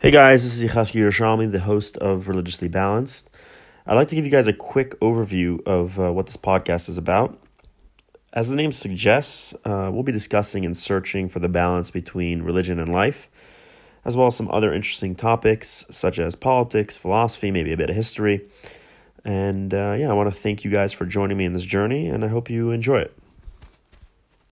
Hey guys, this is Yechaski Yerushalmi, the host of Religiously Balanced. I'd like to give you guys a quick overview of uh, what this podcast is about. As the name suggests, uh, we'll be discussing and searching for the balance between religion and life, as well as some other interesting topics such as politics, philosophy, maybe a bit of history. And uh, yeah, I want to thank you guys for joining me in this journey, and I hope you enjoy it.